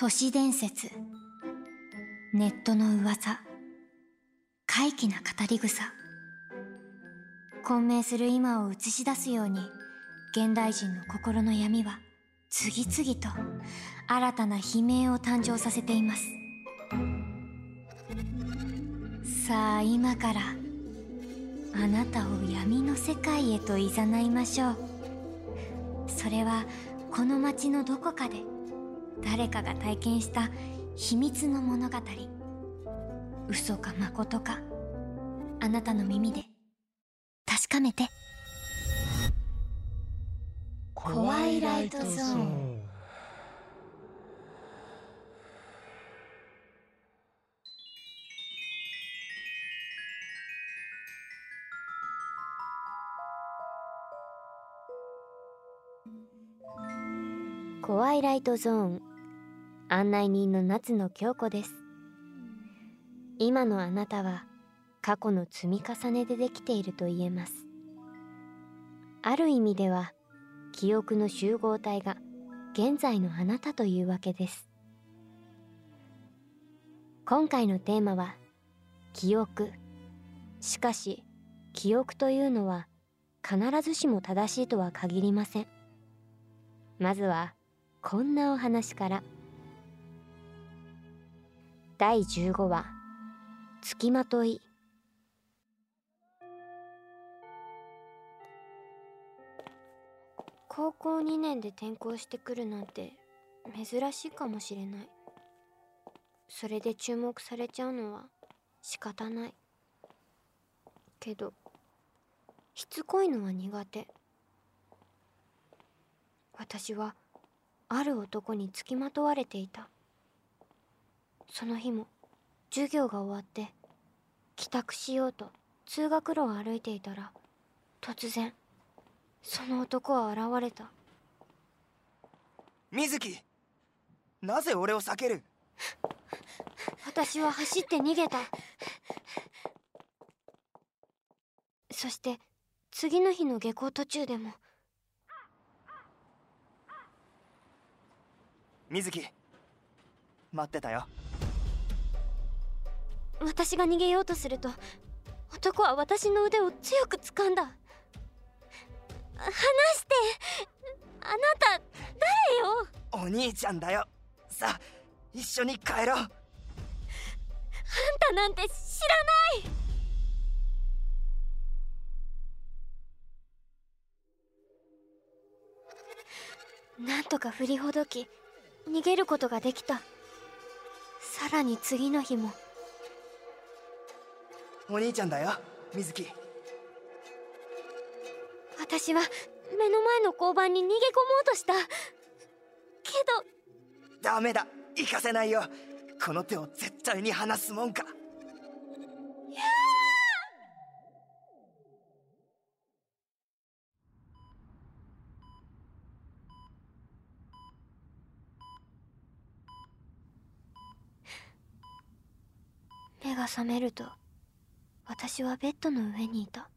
都市伝説。ネットの噂。怪奇な語り草。混迷する今を映し出すように現代人の心の闇は次々と新たな悲鳴を誕生させています。さあ今からあなたを闇の世界へと誘いましょう。それはこの街のどこかで誰かが体験した秘密の物語。嘘か誠か。あなたの耳で。確かめて。怖いライトゾーン。コワイライトゾーン案内人の夏野京子です。今のあなたは過去の積み重ねでできていると言えます。ある意味では記憶の集合体が現在のあなたというわけです。今回のテーマは記憶。しかし記憶というのは必ずしも正しいとは限りません。まずはこんなお話から。第15話「つきまとい」高校2年で転校してくるなんて珍しいかもしれない。それで注目されちゃうのは仕方ない。けどしつこいのは苦手。私はある男につきまとわれていた。その日も授業が終わって帰宅しようと通学路を歩いていたら突然その男は現れた。水木なぜ俺を避ける？私は走って逃げた。そして次の日の下校途中でも水木待ってたよ私が逃げようとすると男は私の腕を強く掴んだ。離してあなた誰よ？お兄ちゃんだよ。さあ一緒に帰ろう。あんたなんて知らない。なんとか振りほどき逃げることができた。さらに次の日もお兄ちゃんだよ水木。私は目の前の交番に逃げ込もうとした。けど。ダメだ行かせないよ。この手を絶対に離すもんか。目が覚めると私はベッドの上にいた。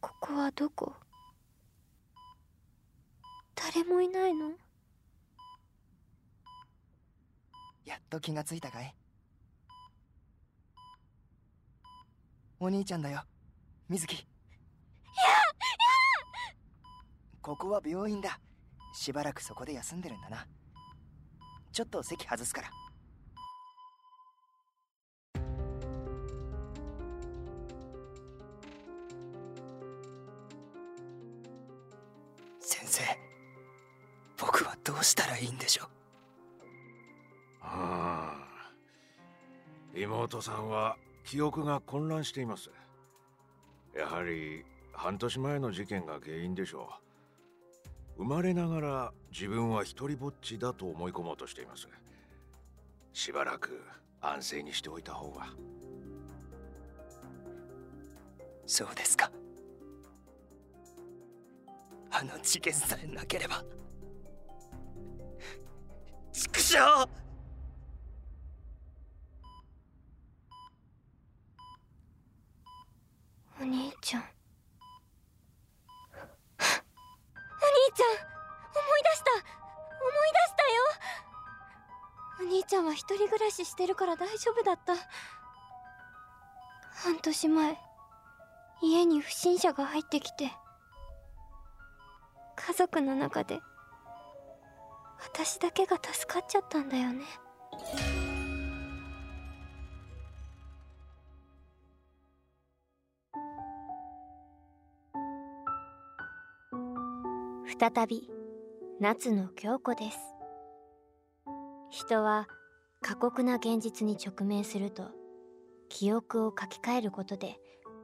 ここはどこ？誰もいないの？やっと気がついたかい？お兄ちゃんだよ。水木。いやここは病院だ。しばらくそこで休んでるんだな。ちょっと席外すから。どうしたらいいんでしょう？ああ。妹さんは記憶が混乱しています。やはり半年前の事件が原因でしょう。生まれながら自分は一人ぼっちだと思い込もうとしています。しばらく安静にしておいた方が。そうですか。あの事件さえなければお兄ちゃん。お兄ちゃん思い出した。思い出したよ。お兄ちゃんは一人暮らししてるから大丈夫だった。半年前家に不審者が入ってきて家族の中で私だけが助かっちゃったんだよね。再び夏の京子です。人は過酷な現実に直面すると記憶を書き換えることで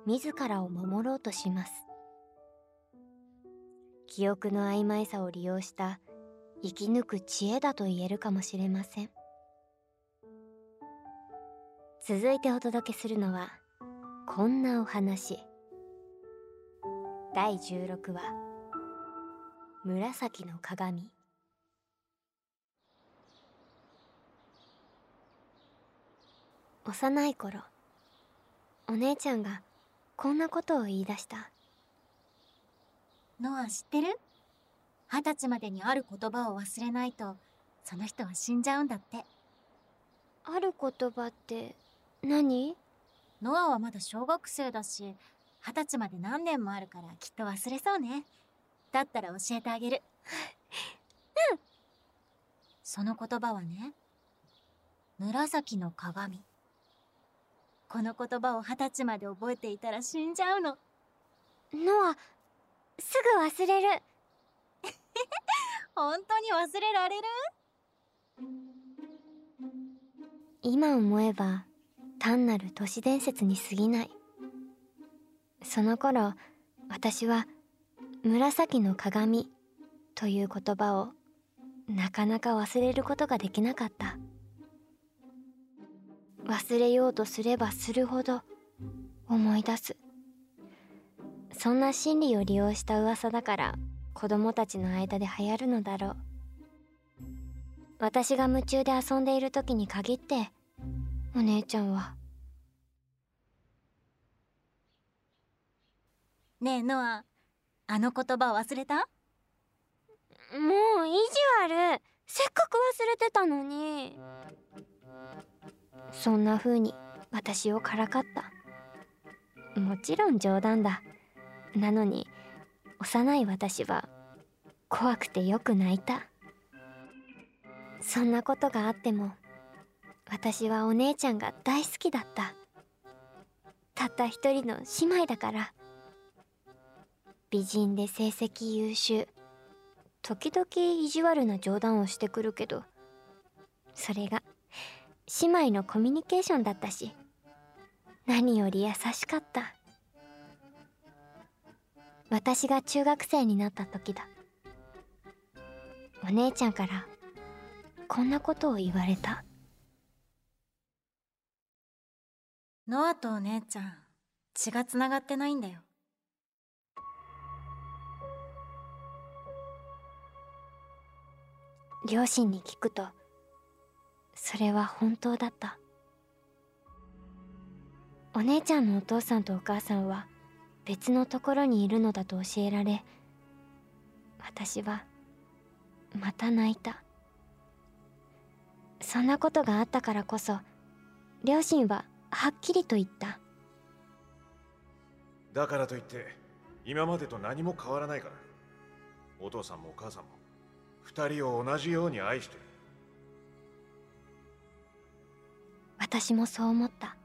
自らを守ろうとします。記憶の曖昧さを利用した生き抜く知恵だと言えるかもしれません。続いてお届けするのはこんなお話。第16話。紫の鏡。幼い頃お姉ちゃんがこんなことを言い出した。ノア知ってる？二十歳までにある言葉を忘れないとその人は死んじゃうんだって。ある言葉って何？ノアはまだ小学生だし二十歳まで何年もあるからきっと忘れそうね。だったら教えてあげる。う んその言葉はね紫の鏡。この言葉を二十歳まで覚えていたら死んじゃうの。ノアすぐ忘れる 本当に忘れられる？今思えば単なる都市伝説に過ぎない。その頃私は「紫の鏡」という言葉をなかなか忘れることができなかった。忘れようとすればするほど思い出す。そんな心理を利用した噂だから子供たちの間で流行るのだろう。私が夢中で遊んでいる時に限ってお姉ちゃんは。ねえノアあの言葉忘れた？もう意地悪。せっかく忘れてたのに。そんな風に私をからかった。もちろん冗談だ。なのに幼い私は怖くてよく泣いた。そんなことがあっても私はお姉ちゃんが大好きだった。たった一人の姉妹だから。美人で成績優秀。時々意地悪な冗談をしてくるけどそれが姉妹のコミュニケーションだったし何より優しかった。私が中学生になった時だ。お姉ちゃんからこんなことを言われた。ノアとお姉ちゃん血がつながってないんだよ。両親に聞くとそれは本当だった。お姉ちゃんのお父さんとお母さんは別のところにいるのだと教えられ私はまた泣いた。そんなことがあったからこそ両親ははっきりと言った。だからといって今までと何も変わらないから。お父さんもお母さんも二人を同じように愛してる。私もそう思った。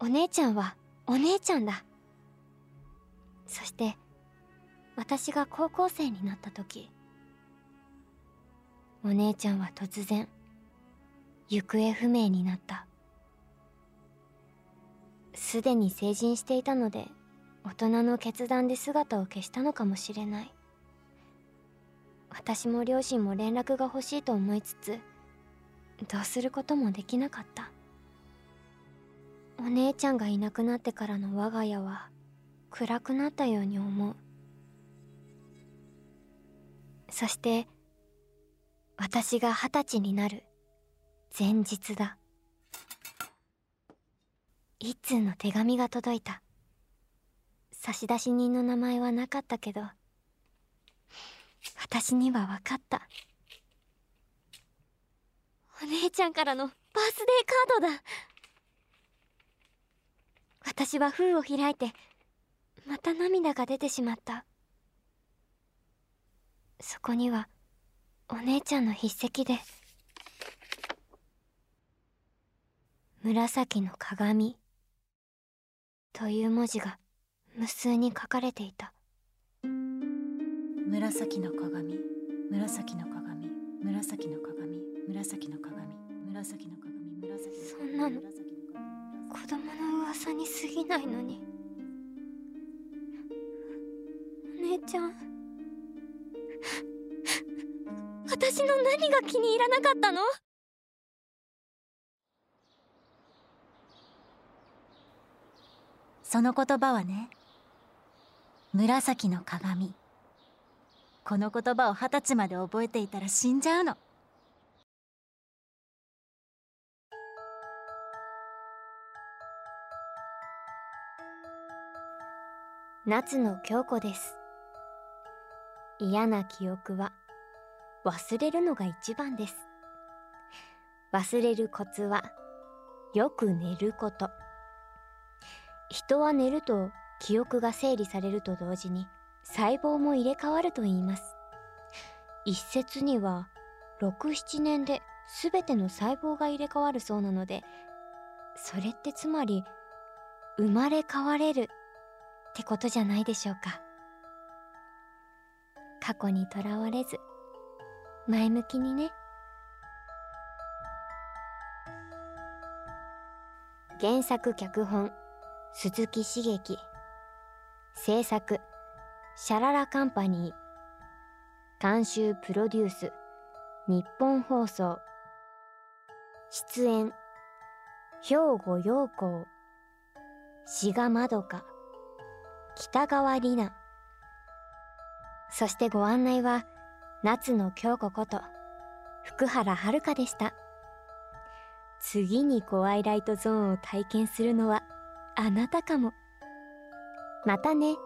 お姉ちゃんはお姉ちゃんだそして私が高校生になった時お姉ちゃんは突然行方不明になった。すでに成人していたので大人の決断で姿を消したのかもしれない。私も両親も連絡が欲しいと思いつつどうすることもできなかった。お姉ちゃんがいなくなってからの我が家は暗くなったように思う。そして私が二十歳になる。前日だ。一通の手紙が届いた。差出人の名前はなかったけど私には分かった。お姉ちゃんからのバースデーカードだ。私は封を開いてまた涙が出てしまった。そこにはお姉ちゃんの筆跡で「紫の鏡」という文字が無数に書かれていた。紫の鏡紫の鏡紫の鏡紫の鏡紫の鏡紫の鏡そんなの紫の鏡子供の噂に過ぎないのに私の何が気に入らなかったの？その言葉はね紫の鏡。この言葉を二十歳まで覚えていたら死んじゃうの。夏の京子です。嫌な記憶は忘れるのが一番です。忘れるコツはよく寝ること。人は寝ると記憶が整理されると同時に細胞も入れ替わると言います。一説には67年で全ての細胞が入れ替わるそうなのでそれってつまり生まれ変われるってことじゃないでしょうか。過去にとらわれず前向きにね。原作脚本鈴木茂樹。制作シャララカンパニー。監修プロデュース日本放送。出演兵庫陽光志賀まどか。北川里奈。そしてご案内は夏野京子こと福原遥でした。次にコアイライトゾーンを体験するのはあなたかも。またね。